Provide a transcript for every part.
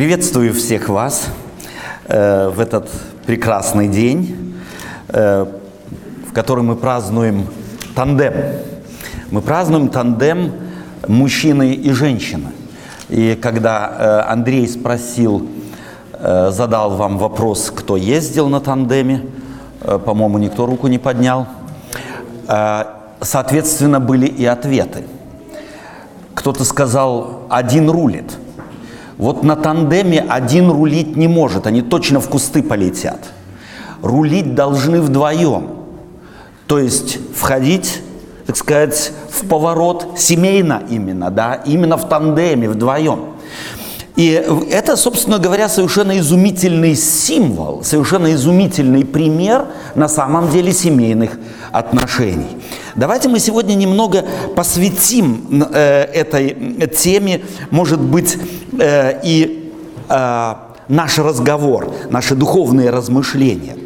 Приветствую всех вас э, в этот прекрасный день, э, в который мы празднуем тандем. Мы празднуем тандем мужчины и женщины. И когда э, Андрей спросил, задал вам вопрос, кто ездил на тандеме, по-моему, никто руку не поднял, соответственно, были и ответы. Кто-то сказал, один рулит – вот на тандеме один рулить не может, они точно в кусты полетят. Рулить должны вдвоем. То есть входить, так сказать, в поворот семейно именно, да, именно в тандеме, вдвоем. И это, собственно говоря, совершенно изумительный символ, совершенно изумительный пример на самом деле семейных отношений. Давайте мы сегодня немного посвятим э, этой теме, может быть, э, и э, наш разговор, наши духовные размышления.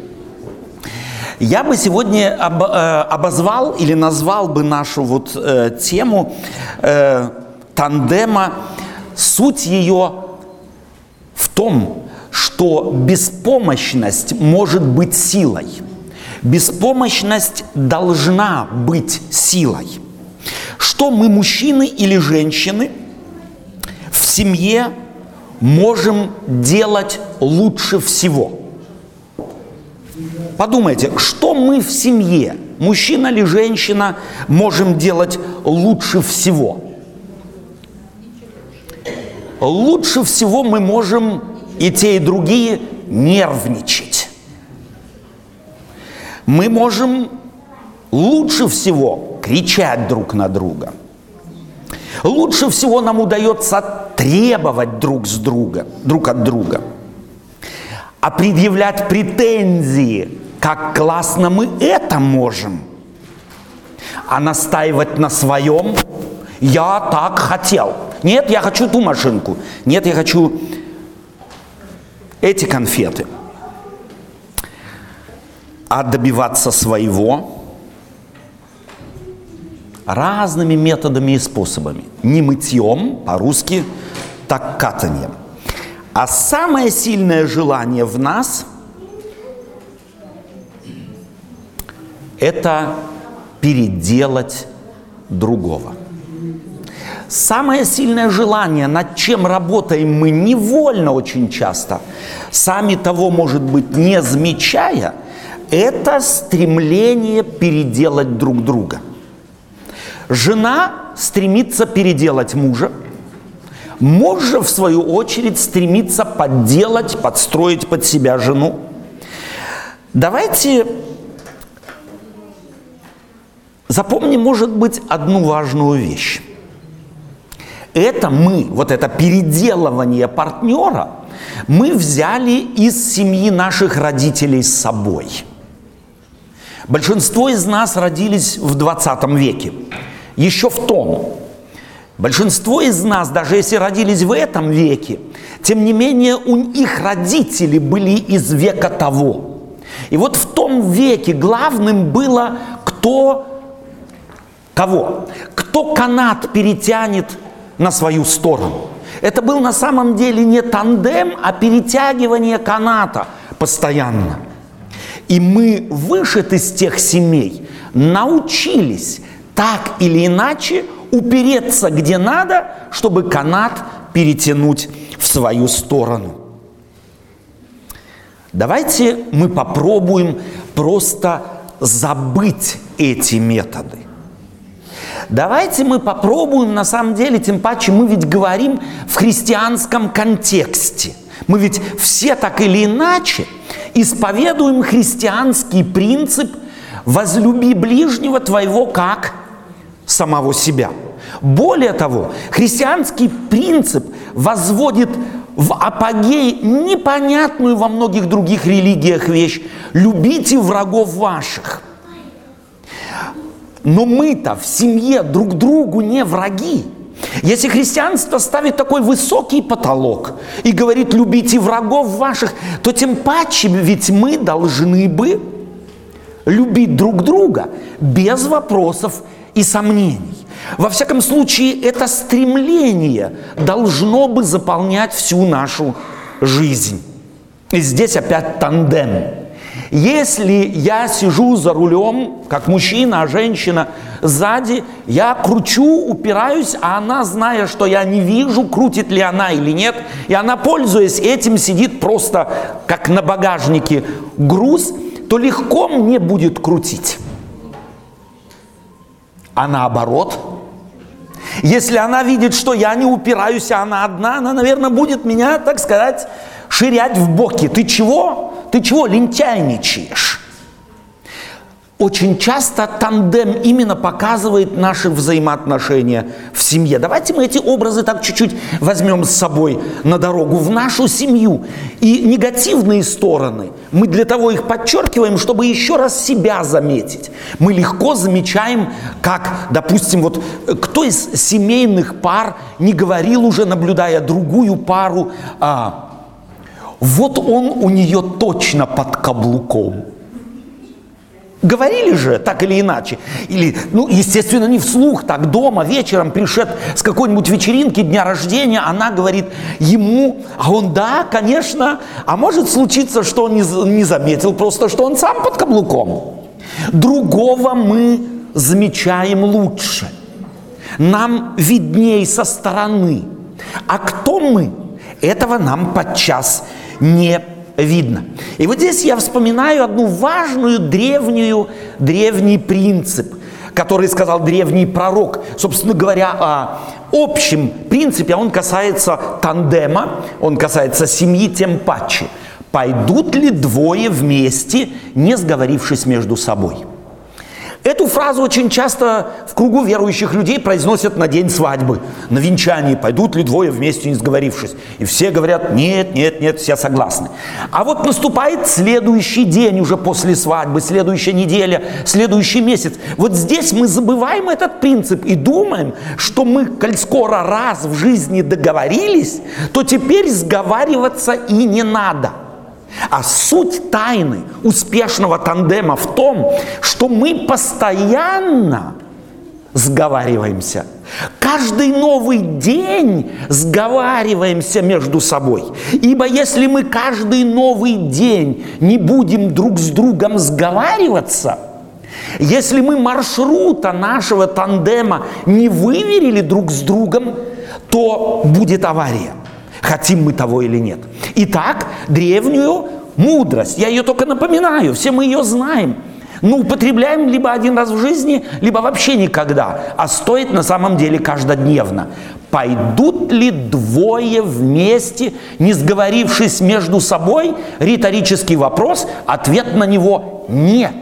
Я бы сегодня об, э, обозвал или назвал бы нашу вот э, тему э, тандема, суть ее в том, что беспомощность может быть силой – Беспомощность должна быть силой. Что мы, мужчины или женщины, в семье можем делать лучше всего? Подумайте, что мы в семье, мужчина или женщина, можем делать лучше всего? Лучше всего мы можем и те, и другие нервничать мы можем лучше всего кричать друг на друга. Лучше всего нам удается требовать друг с друга, друг от друга. А предъявлять претензии, как классно мы это можем. А настаивать на своем, я так хотел. Нет, я хочу ту машинку. Нет, я хочу эти конфеты а добиваться своего разными методами и способами. Не мытьем, по-русски, так катанием. А самое сильное желание в нас – это переделать другого. Самое сильное желание, над чем работаем мы невольно очень часто, сами того, может быть, не замечая – это стремление переделать друг друга. Жена стремится переделать мужа, муж же, в свою очередь, стремится подделать, подстроить под себя жену. Давайте запомним, может быть, одну важную вещь. Это мы, вот это переделывание партнера, мы взяли из семьи наших родителей с собой – Большинство из нас родились в 20 веке, еще в том. Большинство из нас, даже если родились в этом веке, тем не менее у их родители были из века того. И вот в том веке главным было кто, кого, кто канат перетянет на свою сторону. Это был на самом деле не тандем, а перетягивание каната постоянно – и мы вышед из тех семей, научились так или иначе упереться где надо, чтобы канат перетянуть в свою сторону. Давайте мы попробуем просто забыть эти методы. Давайте мы попробуем, на самом деле, тем паче мы ведь говорим в христианском контексте. Мы ведь все так или иначе исповедуем христианский принцип «возлюби ближнего твоего как самого себя». Более того, христианский принцип возводит в апогей непонятную во многих других религиях вещь «любите врагов ваших». Но мы-то в семье друг другу не враги. Если христианство ставит такой высокий потолок и говорит «любите врагов ваших», то тем паче ведь мы должны бы любить друг друга без вопросов и сомнений. Во всяком случае, это стремление должно бы заполнять всю нашу жизнь. И здесь опять тандем. Если я сижу за рулем, как мужчина, а женщина сзади, я кручу, упираюсь, а она, зная, что я не вижу, крутит ли она или нет, и она, пользуясь этим, сидит просто как на багажнике груз, то легко мне будет крутить. А наоборот, если она видит, что я не упираюсь, а она одна, она, наверное, будет меня, так сказать, ширять в боки. Ты чего? Ты чего лентяйничаешь? Очень часто тандем именно показывает наши взаимоотношения в семье. Давайте мы эти образы так чуть-чуть возьмем с собой на дорогу в нашу семью. И негативные стороны, мы для того их подчеркиваем, чтобы еще раз себя заметить. Мы легко замечаем, как, допустим, вот кто из семейных пар не говорил уже, наблюдая другую пару, а, вот он у нее точно под каблуком. Говорили же, так или иначе. Или, ну, естественно, не вслух, так дома, вечером пришед с какой-нибудь вечеринки, дня рождения, она говорит ему, а он, да, конечно, а может случиться, что он не, не заметил, просто что он сам под каблуком. Другого мы замечаем лучше. Нам видней со стороны. А кто мы? Этого нам подчас не видно. И вот здесь я вспоминаю одну важную древнюю, древний принцип, который сказал древний пророк. Собственно говоря, о общем принципе, он касается тандема, он касается семьи тем паче. Пойдут ли двое вместе, не сговорившись между собой? Эту фразу очень часто в кругу верующих людей произносят на день свадьбы, на венчании. Пойдут ли двое вместе, не сговорившись? И все говорят, нет, нет, нет, все согласны. А вот наступает следующий день уже после свадьбы, следующая неделя, следующий месяц. Вот здесь мы забываем этот принцип и думаем, что мы, коль скоро раз в жизни договорились, то теперь сговариваться и не надо – а суть тайны успешного тандема в том, что мы постоянно сговариваемся. Каждый новый день сговариваемся между собой. Ибо если мы каждый новый день не будем друг с другом сговариваться, если мы маршрута нашего тандема не выверили друг с другом, то будет авария – хотим мы того или нет. Итак, древнюю мудрость, я ее только напоминаю, все мы ее знаем, но употребляем либо один раз в жизни, либо вообще никогда, а стоит на самом деле каждодневно. Пойдут ли двое вместе, не сговорившись между собой? Риторический вопрос, ответ на него нет.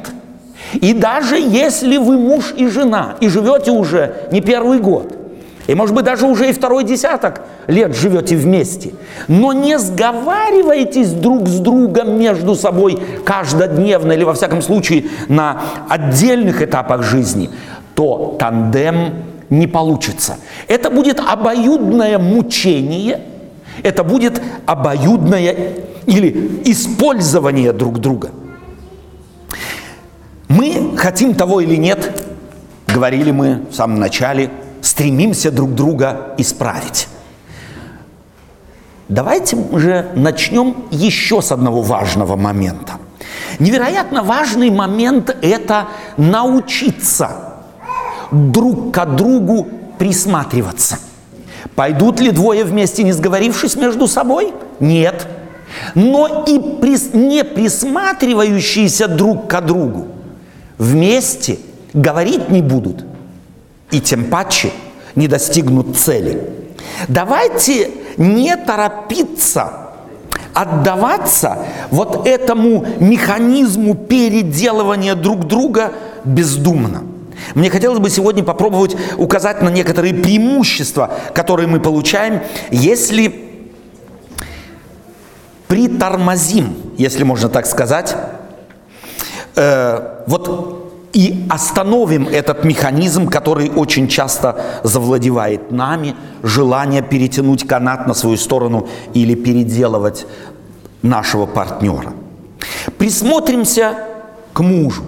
И даже если вы муж и жена, и живете уже не первый год – и, может быть, даже уже и второй десяток лет живете вместе. Но не сговаривайтесь друг с другом между собой каждодневно или, во всяком случае, на отдельных этапах жизни, то тандем не получится. Это будет обоюдное мучение, это будет обоюдное или использование друг друга. Мы хотим того или нет, говорили мы в самом начале – стремимся друг друга исправить. Давайте же начнем еще с одного важного момента. Невероятно важный момент – это научиться друг к другу присматриваться. Пойдут ли двое вместе, не сговорившись между собой? Нет. Но и прис, не присматривающиеся друг к другу вместе говорить не будут – и тем паче не достигнут цели. Давайте не торопиться отдаваться вот этому механизму переделывания друг друга бездумно. Мне хотелось бы сегодня попробовать указать на некоторые преимущества, которые мы получаем, если притормозим, если можно так сказать, э, вот и остановим этот механизм, который очень часто завладевает нами, желание перетянуть канат на свою сторону или переделывать нашего партнера. Присмотримся к мужу,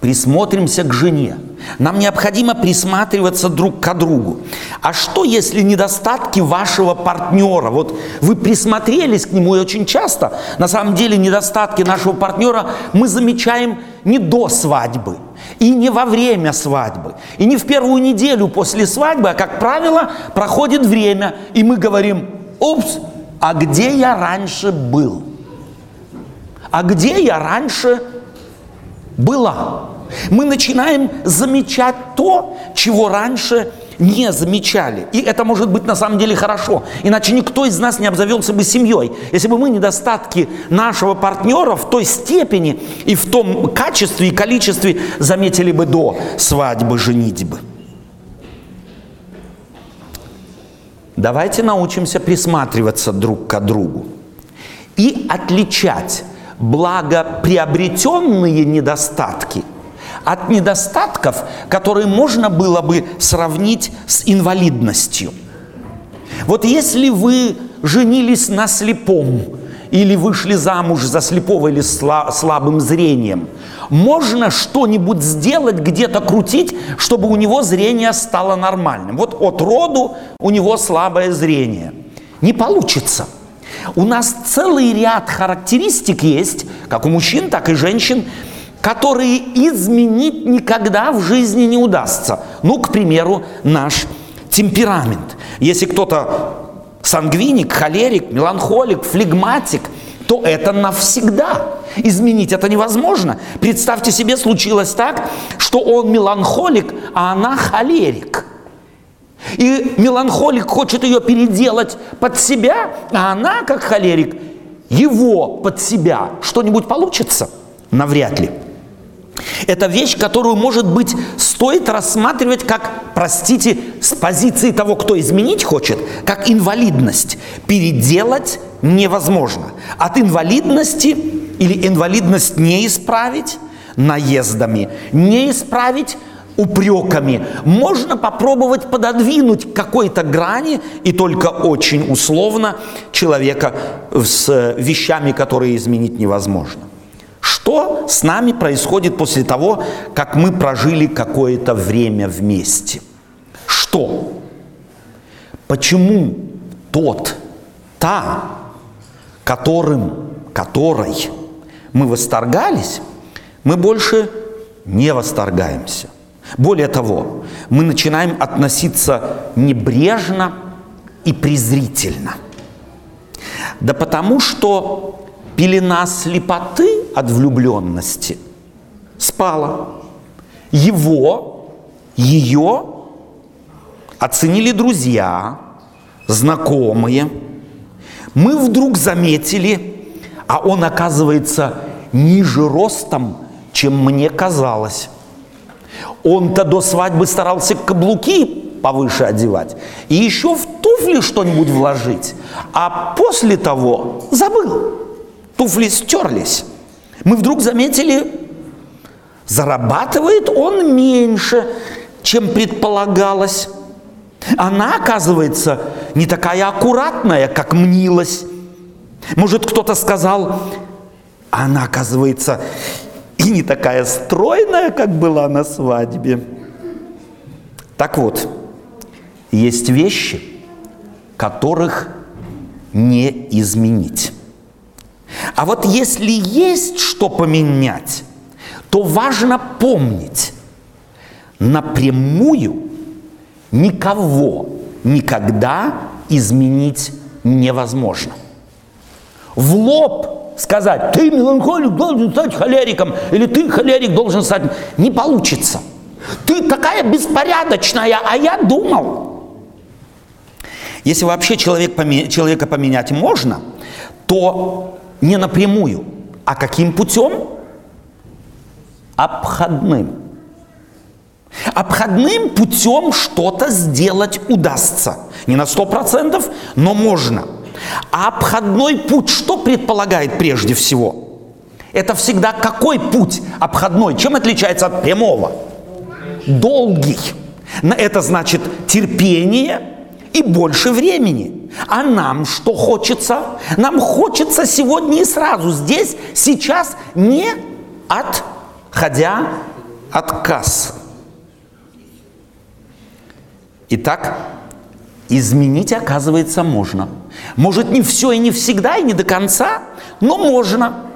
присмотримся к жене. нам необходимо присматриваться друг к другу. А что, если недостатки вашего партнера? Вот вы присмотрелись к нему, и очень часто, на самом деле, недостатки нашего партнера мы замечаем не до свадьбы, и не во время свадьбы, и не в первую неделю после свадьбы, а, как правило, проходит время, и мы говорим, упс, а где я раньше был? А где я раньше была? Мы начинаем замечать то, чего раньше не замечали. И это может быть на самом деле хорошо. Иначе никто из нас не обзавелся бы семьей. Если бы мы недостатки нашего партнера в той степени и в том качестве и количестве заметили бы до свадьбы, женитьбы. Давайте научимся присматриваться друг к другу и отличать благоприобретенные недостатки – от недостатков, которые можно было бы сравнить с инвалидностью. Вот если вы женились на слепом, или вышли замуж за слепого или слабым зрением, можно что-нибудь сделать, где-то крутить, чтобы у него зрение стало нормальным. Вот от роду у него слабое зрение. Не получится. У нас целый ряд характеристик есть, как у мужчин, так и женщин, которые изменить никогда в жизни не удастся. Ну, к примеру, наш темперамент. Если кто-то сангвиник, холерик, меланхолик, флегматик, то это навсегда. Изменить это невозможно. Представьте себе, случилось так, что он меланхолик, а она холерик. И меланхолик хочет ее переделать под себя, а она, как холерик, его под себя. Что-нибудь получится? Навряд ли. Это вещь, которую, может быть, стоит рассматривать как, простите, с позиции того, кто изменить хочет, как инвалидность. Переделать невозможно. От инвалидности или инвалидность не исправить наездами, не исправить упреками. Можно попробовать пододвинуть какой-то грани и только очень условно человека с вещами, которые изменить невозможно. Что с нами происходит после того, как мы прожили какое-то время вместе? Что? Почему тот, та, которым, которой мы восторгались, мы больше не восторгаемся. Более того, мы начинаем относиться небрежно и презрительно. Да потому что пелена слепоты от влюбленности спала. Его, ее оценили друзья, знакомые. Мы вдруг заметили, а он оказывается ниже ростом, чем мне казалось. Он-то до свадьбы старался каблуки повыше одевать и еще в туфли что-нибудь вложить, а после того забыл. Туфли стерлись. Мы вдруг заметили, зарабатывает он меньше, чем предполагалось. Она, оказывается, не такая аккуратная, как мнилась. Может, кто-то сказал, она, оказывается, и не такая стройная, как была на свадьбе. Так вот, есть вещи, которых не изменить. А вот если есть что поменять, то важно помнить, напрямую никого никогда изменить невозможно. В лоб сказать, ты меланхолик должен стать холериком, или ты холерик должен стать, не получится. Ты такая беспорядочная, а я думал. Если вообще человек, человека поменять можно, то не напрямую, а каким путем? Обходным. Обходным путем что-то сделать удастся. Не на сто процентов, но можно. А обходной путь что предполагает прежде всего? Это всегда какой путь обходной? Чем отличается от прямого? Долгий. Это значит терпение и больше времени. А нам что хочется? Нам хочется сегодня и сразу, здесь, сейчас, не отходя от кассы. Итак, изменить, оказывается, можно. Может, не все и не всегда, и не до конца, но можно.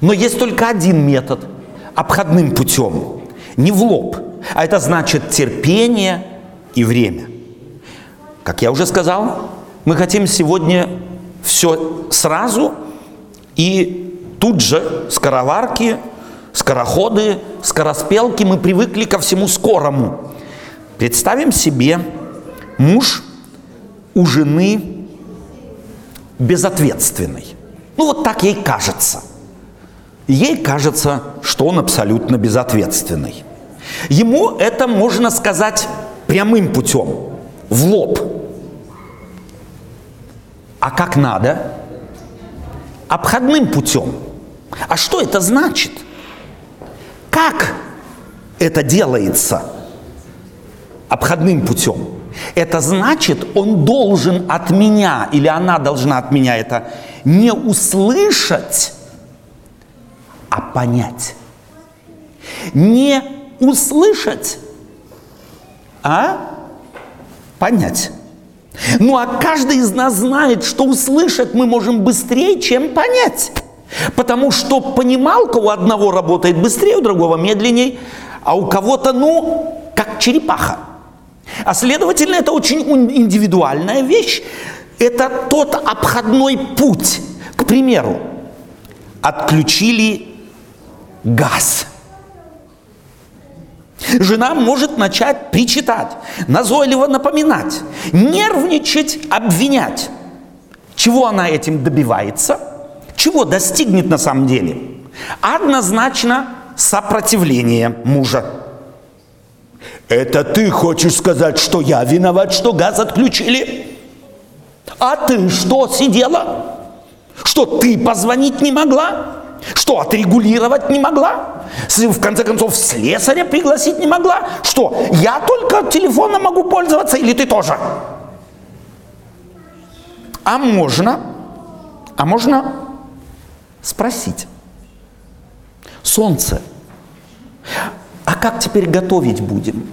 Но есть только один метод – обходным путем, не в лоб. А это значит терпение и время. Как я уже сказал, мы хотим сегодня все сразу и тут же скороварки, скороходы, скороспелки, мы привыкли ко всему скорому. Представим себе, муж у жены безответственный. Ну вот так ей кажется. Ей кажется, что он абсолютно безответственный. Ему это можно сказать прямым путем, в лоб. А как надо? Обходным путем. А что это значит? Как это делается обходным путем? Это значит, он должен от меня, или она должна от меня это не услышать, а понять. Не услышать, а понять. Ну а каждый из нас знает, что услышать мы можем быстрее, чем понять. Потому что понималка у одного работает быстрее, у другого медленнее, а у кого-то, ну, как черепаха. А следовательно, это очень индивидуальная вещь. Это тот обходной путь. К примеру, отключили газ. Жена может начать причитать, назойливо напоминать, нервничать, обвинять. Чего она этим добивается? Чего достигнет на самом деле? Однозначно сопротивление мужа. Это ты хочешь сказать, что я виноват, что газ отключили? А ты что, сидела? Что ты позвонить не могла? Что, отрегулировать не могла? В конце концов, слесаря пригласить не могла? Что, я только телефоном могу пользоваться или ты тоже? А можно, а можно спросить. Солнце, а как теперь готовить будем?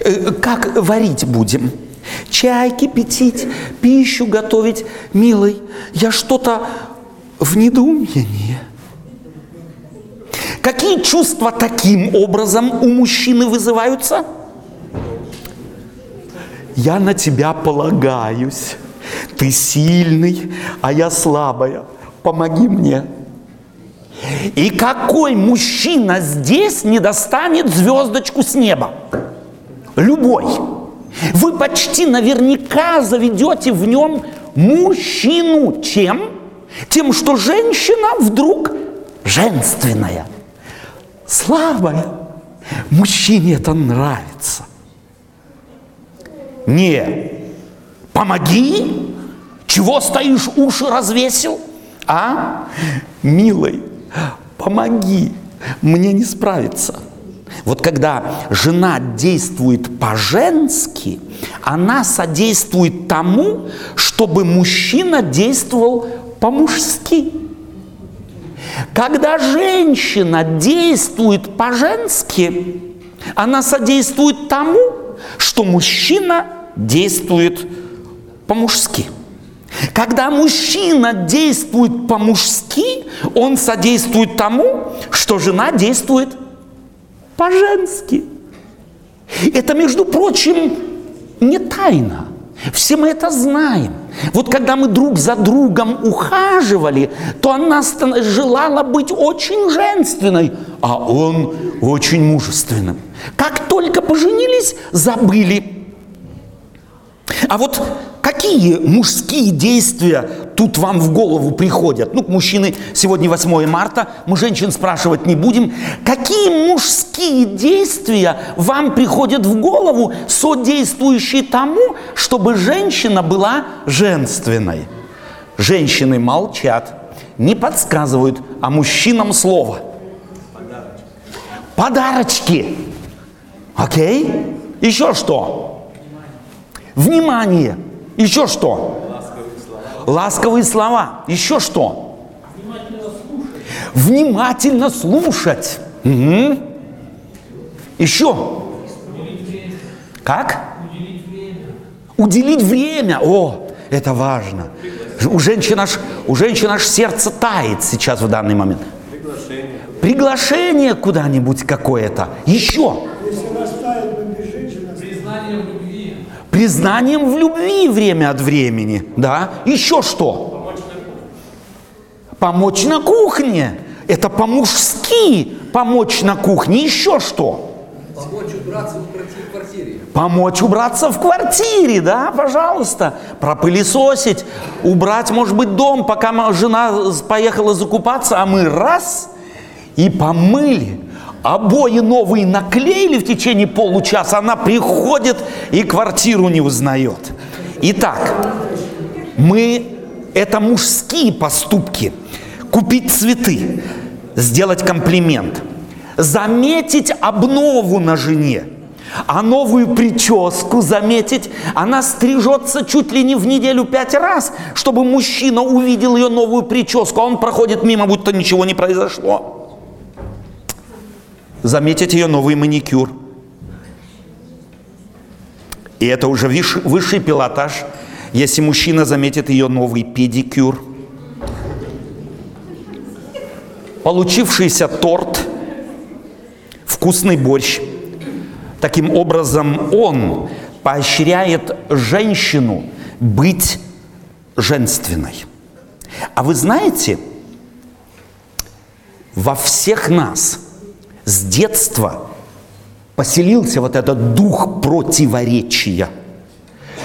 Э, как варить будем? Чай кипятить, пищу готовить. Милый, я что-то в недоумении. Какие чувства таким образом у мужчины вызываются? Я на тебя полагаюсь. Ты сильный, а я слабая. Помоги мне. И какой мужчина здесь не достанет звездочку с неба? Любой. Вы почти наверняка заведете в нем мужчину. Чем? Тем, что женщина вдруг женственная, слабая. Мужчине это нравится. Не помоги, чего стоишь, уши развесил, а, милый, помоги, мне не справиться. Вот когда жена действует по-женски, она содействует тому, чтобы мужчина действовал по-мужски. Когда женщина действует по-женски, она содействует тому, что мужчина действует по-мужски. Когда мужчина действует по-мужски, он содействует тому, что жена действует по-женски. Это, между прочим, не тайна. Все мы это знаем. Вот когда мы друг за другом ухаживали, то она желала быть очень женственной, а он очень мужественным. Как только поженились, забыли. А вот Какие мужские действия тут вам в голову приходят? Ну, мужчины, сегодня 8 марта, мы женщин спрашивать не будем. Какие мужские действия вам приходят в голову, содействующие тому, чтобы женщина была женственной? Женщины молчат, не подсказывают, а мужчинам слово. Подарочки. Подарочки. Окей? Еще что? Внимание. Еще что? Ласковые слова. Ласковые слова. Еще что? Внимательно слушать. Внимательно слушать. Угу. Еще. Как? Уделить время. О, это важно. У женщин аж, у женщин аж сердце тает сейчас в данный момент. Приглашение. Приглашение куда-нибудь какое-то. Еще. Признанием в любви время от времени. Да. Еще что? Помочь на кухне. Это по-мужски помочь на кухне. Еще что? Помочь убраться в квартире. Помочь убраться в квартире, да, пожалуйста. Пропылесосить, убрать, может быть, дом, пока жена поехала закупаться, а мы раз и помыли. Обои новые наклеили в течение получаса, она приходит и квартиру не узнает. Итак, мы, это мужские поступки. Купить цветы, сделать комплимент, заметить обнову на жене, а новую прическу заметить, она стрижется чуть ли не в неделю пять раз, чтобы мужчина увидел ее новую прическу, а он проходит мимо, будто ничего не произошло. Заметить ее новый маникюр. И это уже высший пилотаж, если мужчина заметит ее новый педикюр. Получившийся торт – вкусный борщ. Таким образом, он поощряет женщину быть женственной. А вы знаете, во всех нас с детства поселился вот этот дух противоречия.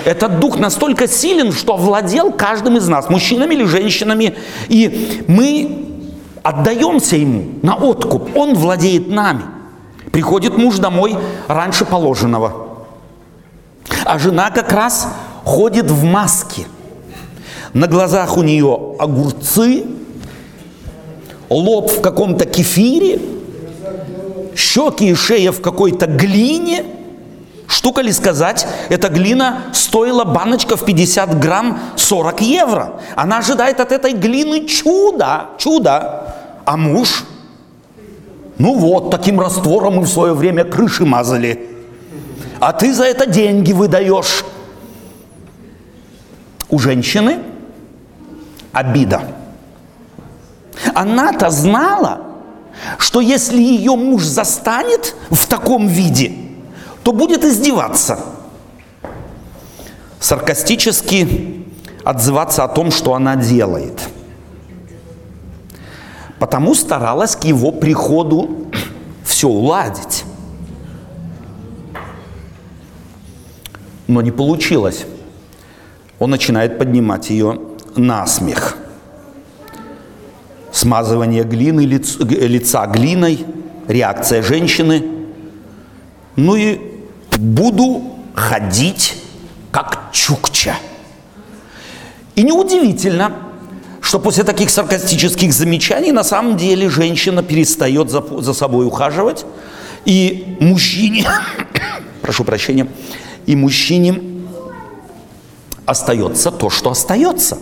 Этот дух настолько силен, что овладел каждым из нас, мужчинами или женщинами. И мы отдаемся ему на откуп. Он владеет нами. Приходит муж домой раньше положенного. А жена как раз ходит в маске. На глазах у нее огурцы, лоб в каком-то кефире, щеки и шея в какой-то глине. Штука ли сказать, эта глина стоила баночка в 50 грамм 40 евро. Она ожидает от этой глины чуда, чуда. А муж ну вот, таким раствором мы в свое время крыши мазали. А ты за это деньги выдаешь. У женщины обида. Она-то знала, что если ее муж застанет в таком виде, то будет издеваться. Саркастически отзываться о том, что она делает – потому старалась к его приходу все уладить. Но не получилось. Он начинает поднимать ее на смех. Смазывание глины, лиц, лица глиной, реакция женщины. Ну и буду ходить как чукча. И неудивительно, что после таких саркастических замечаний на самом деле женщина перестает за, за собой ухаживать, и мужчине, прошу прощения, и мужчине остается то, что остается.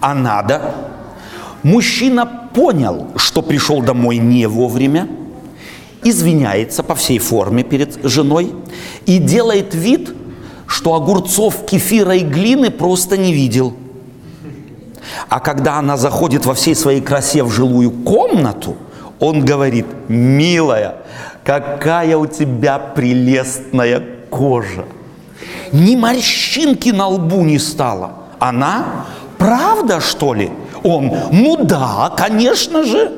А надо. Мужчина понял, что пришел домой не вовремя, извиняется по всей форме перед женой и делает вид, что огурцов, кефира и глины просто не видел – а когда она заходит во всей своей красе в жилую комнату, он говорит, милая, какая у тебя прелестная кожа. Ни морщинки на лбу не стало. Она, правда что ли? Он, ну да, конечно же.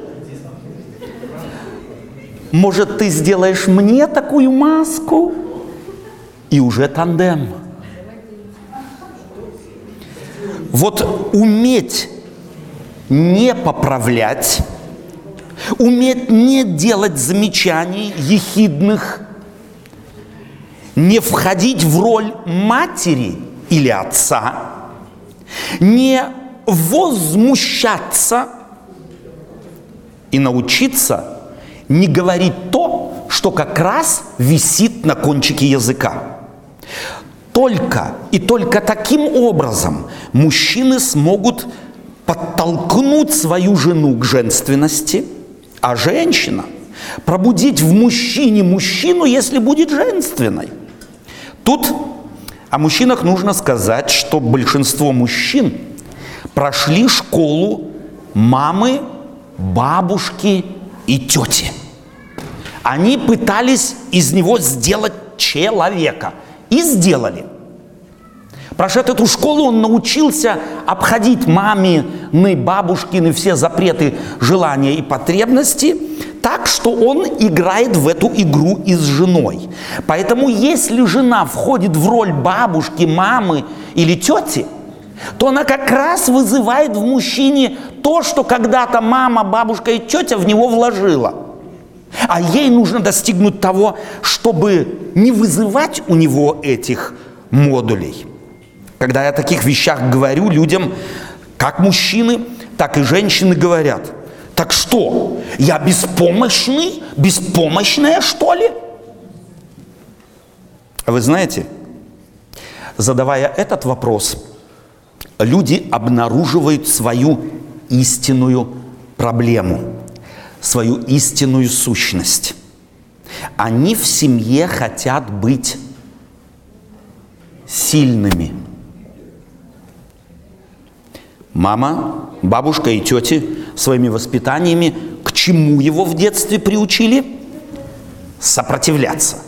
Может, ты сделаешь мне такую маску? И уже тандем. Вот уметь не поправлять, уметь не делать замечаний ехидных, не входить в роль матери или отца, не возмущаться и научиться не говорить то, что как раз висит на кончике языка. Только и только таким образом мужчины смогут подтолкнуть свою жену к женственности, а женщина пробудить в мужчине мужчину, если будет женственной. Тут о мужчинах нужно сказать, что большинство мужчин прошли школу мамы, бабушки и тети. Они пытались из него сделать человека. И сделали. Прошед эту школу, он научился обходить мамины, бабушкины все запреты, желания и потребности так, что он играет в эту игру и с женой. Поэтому если жена входит в роль бабушки, мамы или тети, то она как раз вызывает в мужчине то, что когда-то мама, бабушка и тетя в него вложила. А ей нужно достигнуть того, чтобы не вызывать у него этих модулей – когда я о таких вещах говорю людям, как мужчины, так и женщины говорят, так что, я беспомощный, беспомощная, что ли? Вы знаете, задавая этот вопрос, люди обнаруживают свою истинную проблему, свою истинную сущность. Они в семье хотят быть сильными – Мама, бабушка и тети своими воспитаниями к чему его в детстве приучили? Сопротивляться,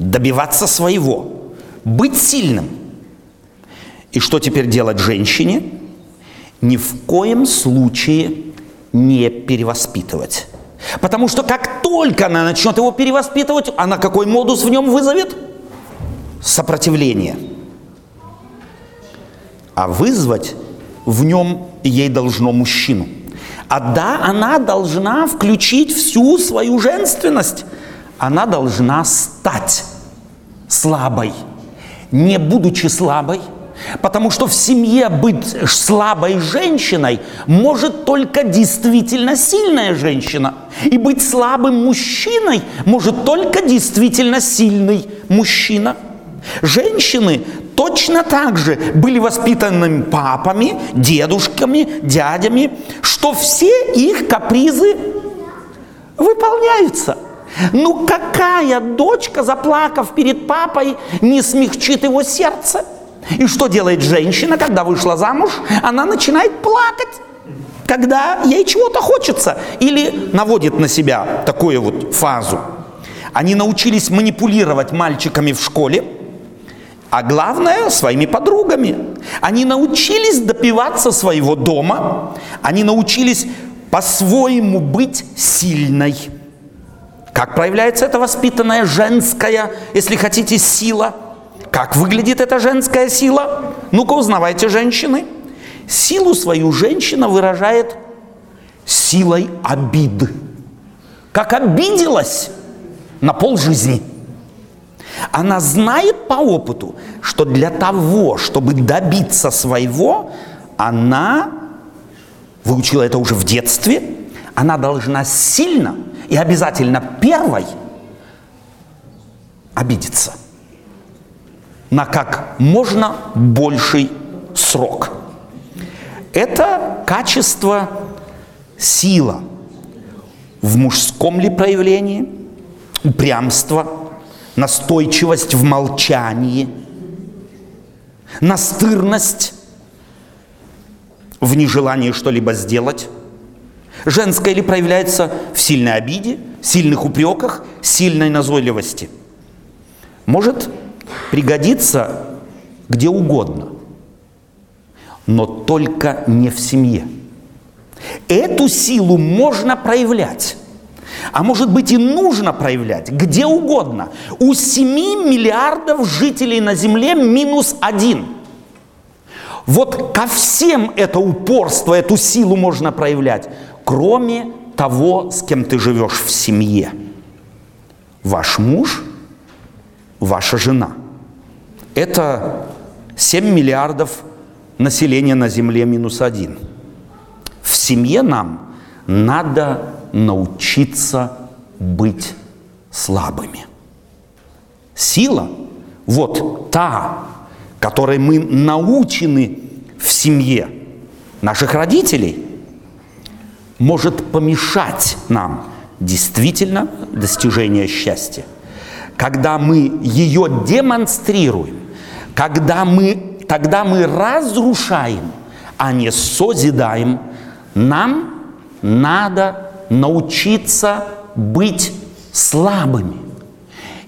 добиваться своего, быть сильным. И что теперь делать женщине? Ни в коем случае не перевоспитывать. Потому что как только она начнет его перевоспитывать, она какой модус в нем вызовет? Сопротивление. А вызвать в нем ей должно мужчину. А да, она должна включить всю свою женственность. Она должна стать слабой, не будучи слабой, потому что в семье быть слабой женщиной может только действительно сильная женщина. И быть слабым мужчиной может только действительно сильный мужчина. Женщины точно так же были воспитанными папами, дедушками, дядями, что все их капризы выполняются. Ну какая дочка, заплакав перед папой, не смягчит его сердце? И что делает женщина, когда вышла замуж? Она начинает плакать, когда ей чего-то хочется. Или наводит на себя такую вот фазу. Они научились манипулировать мальчиками в школе – а главное, своими подругами. Они научились допиваться своего дома, они научились по-своему быть сильной. Как проявляется эта воспитанная женская, если хотите, сила? Как выглядит эта женская сила? Ну-ка узнавайте, женщины. Силу свою женщина выражает силой обиды. Как обиделась на пол жизни – она знает по опыту, что для того, чтобы добиться своего, она выучила это уже в детстве, она должна сильно и обязательно первой обидеться на как можно больший срок. Это качество сила в мужском ли проявлении, упрямство – настойчивость в молчании, настырность в нежелании что-либо сделать. Женское ли проявляется в сильной обиде, сильных упреках, сильной назойливости. Может пригодиться где угодно, но только не в семье. Эту силу можно проявлять а может быть и нужно проявлять где угодно. У 7 миллиардов жителей на Земле минус один. Вот ко всем это упорство, эту силу можно проявлять, кроме того, с кем ты живешь в семье. Ваш муж, ваша жена. Это 7 миллиардов населения на Земле минус один. В семье нам надо научиться быть слабыми. Сила, вот та, которой мы научены в семье наших родителей, может помешать нам действительно достижение счастья. Когда мы ее демонстрируем, когда мы, тогда мы разрушаем, а не созидаем, нам надо научиться быть слабыми.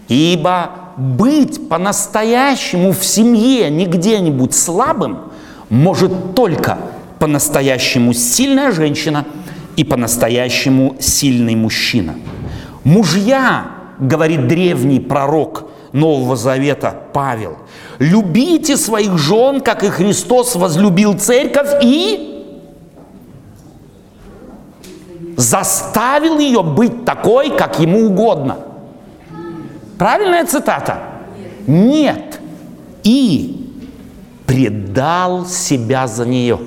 Ибо быть по-настоящему в семье не где-нибудь слабым может только по-настоящему сильная женщина и по-настоящему сильный мужчина. Мужья, говорит древний пророк Нового Завета Павел, любите своих жен, как и Христос возлюбил церковь и заставил ее быть такой, как ему угодно. Правильная цитата? Нет. И предал себя за нее.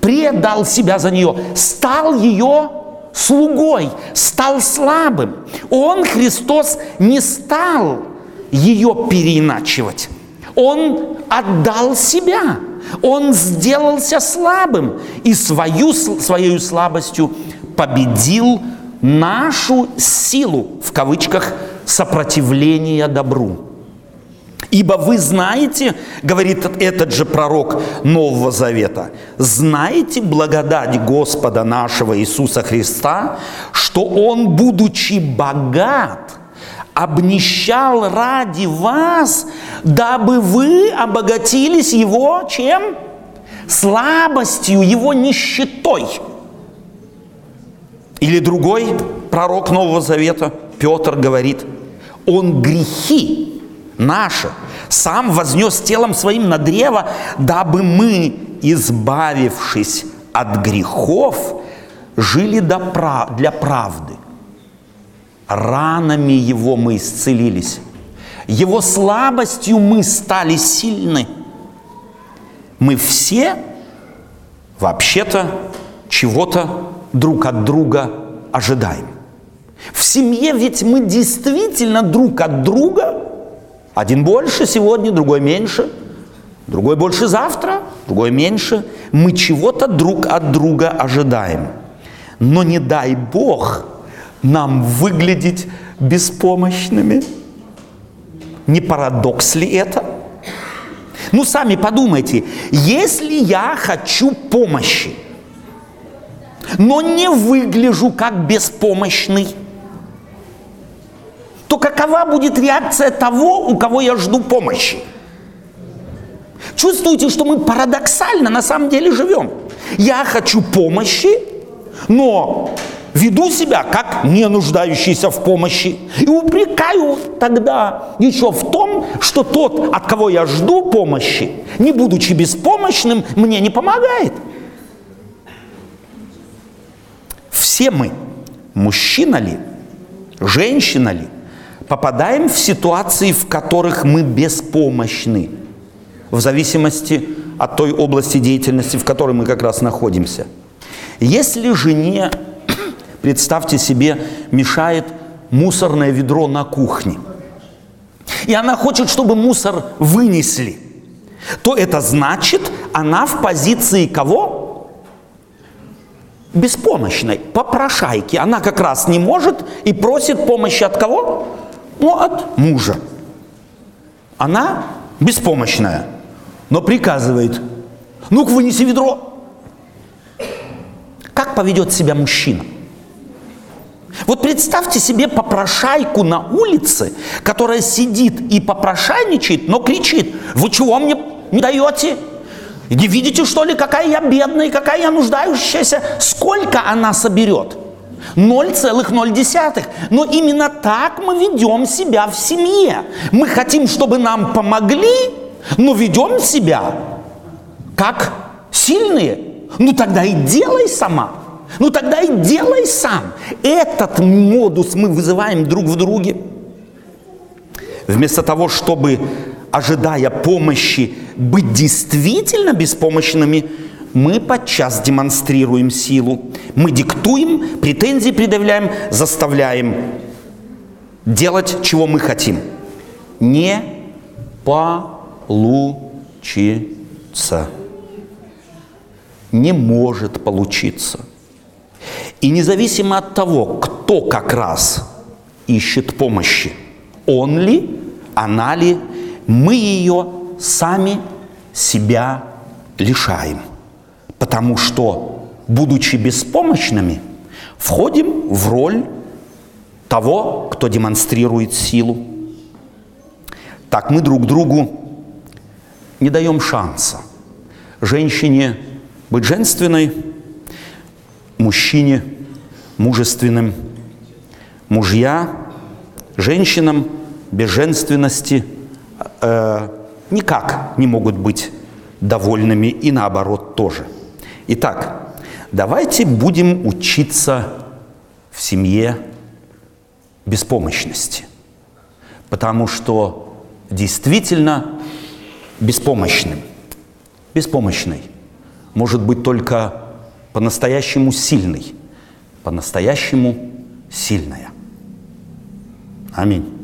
Предал себя за нее. Стал ее слугой, стал слабым. Он, Христос, не стал ее переиначивать. Он отдал себя. Он сделался слабым и свою, своей слабостью победил нашу силу, в кавычках, сопротивления добру. Ибо вы знаете, говорит этот же пророк Нового Завета, знаете благодать Господа нашего Иисуса Христа, что Он, будучи богат, обнищал ради вас, дабы вы обогатились Его чем? Слабостью, Его нищетой. Или другой пророк Нового Завета, Петр, говорит, Он грехи наши сам вознес телом своим на древо, дабы мы, избавившись от грехов, жили для правды – ранами Его мы исцелились. Его слабостью мы стали сильны. Мы все вообще-то чего-то друг от друга ожидаем. В семье ведь мы действительно друг от друга. Один больше сегодня, другой меньше, другой больше завтра, другой меньше. Мы чего-то друг от друга ожидаем. Но не дай Бог – нам выглядеть беспомощными? Не парадокс ли это? Ну, сами подумайте, если я хочу помощи, но не выгляжу как беспомощный, то какова будет реакция того, у кого я жду помощи? Чувствуете, что мы парадоксально на самом деле живем? Я хочу помощи, но веду себя как не нуждающийся в помощи и упрекаю тогда еще в том, что тот, от кого я жду помощи, не будучи беспомощным, мне не помогает. Все мы, мужчина ли, женщина ли, попадаем в ситуации, в которых мы беспомощны, в зависимости от той области деятельности, в которой мы как раз находимся. Если жене представьте себе, мешает мусорное ведро на кухне. И она хочет, чтобы мусор вынесли. То это значит, она в позиции кого? Беспомощной, попрошайки. Она как раз не может и просит помощи от кого? Ну, от мужа. Она беспомощная, но приказывает, ну-ка вынеси ведро. Как поведет себя мужчина? Вот представьте себе попрошайку на улице, которая сидит и попрошайничает, но кричит, вы чего мне не даете? Не видите, что ли, какая я бедная, какая я нуждающаяся? Сколько она соберет? 0,0. Но именно так мы ведем себя в семье. Мы хотим, чтобы нам помогли, но ведем себя как сильные. Ну тогда и делай сама. Ну тогда и делай сам. Этот модус мы вызываем друг в друге. Вместо того, чтобы, ожидая помощи, быть действительно беспомощными, мы подчас демонстрируем силу. Мы диктуем, претензии предъявляем, заставляем делать, чего мы хотим. Не получится. Не может получиться. И независимо от того, кто как раз ищет помощи, он ли, она ли, мы ее сами себя лишаем. Потому что, будучи беспомощными, входим в роль того, кто демонстрирует силу. Так мы друг другу не даем шанса. Женщине быть женственной, мужчине мужественным. Мужья женщинам без женственности э, никак не могут быть довольными и наоборот тоже. Итак, давайте будем учиться в семье беспомощности, потому что действительно беспомощным, беспомощный может быть только по-настоящему сильный, по-настоящему сильная. Аминь.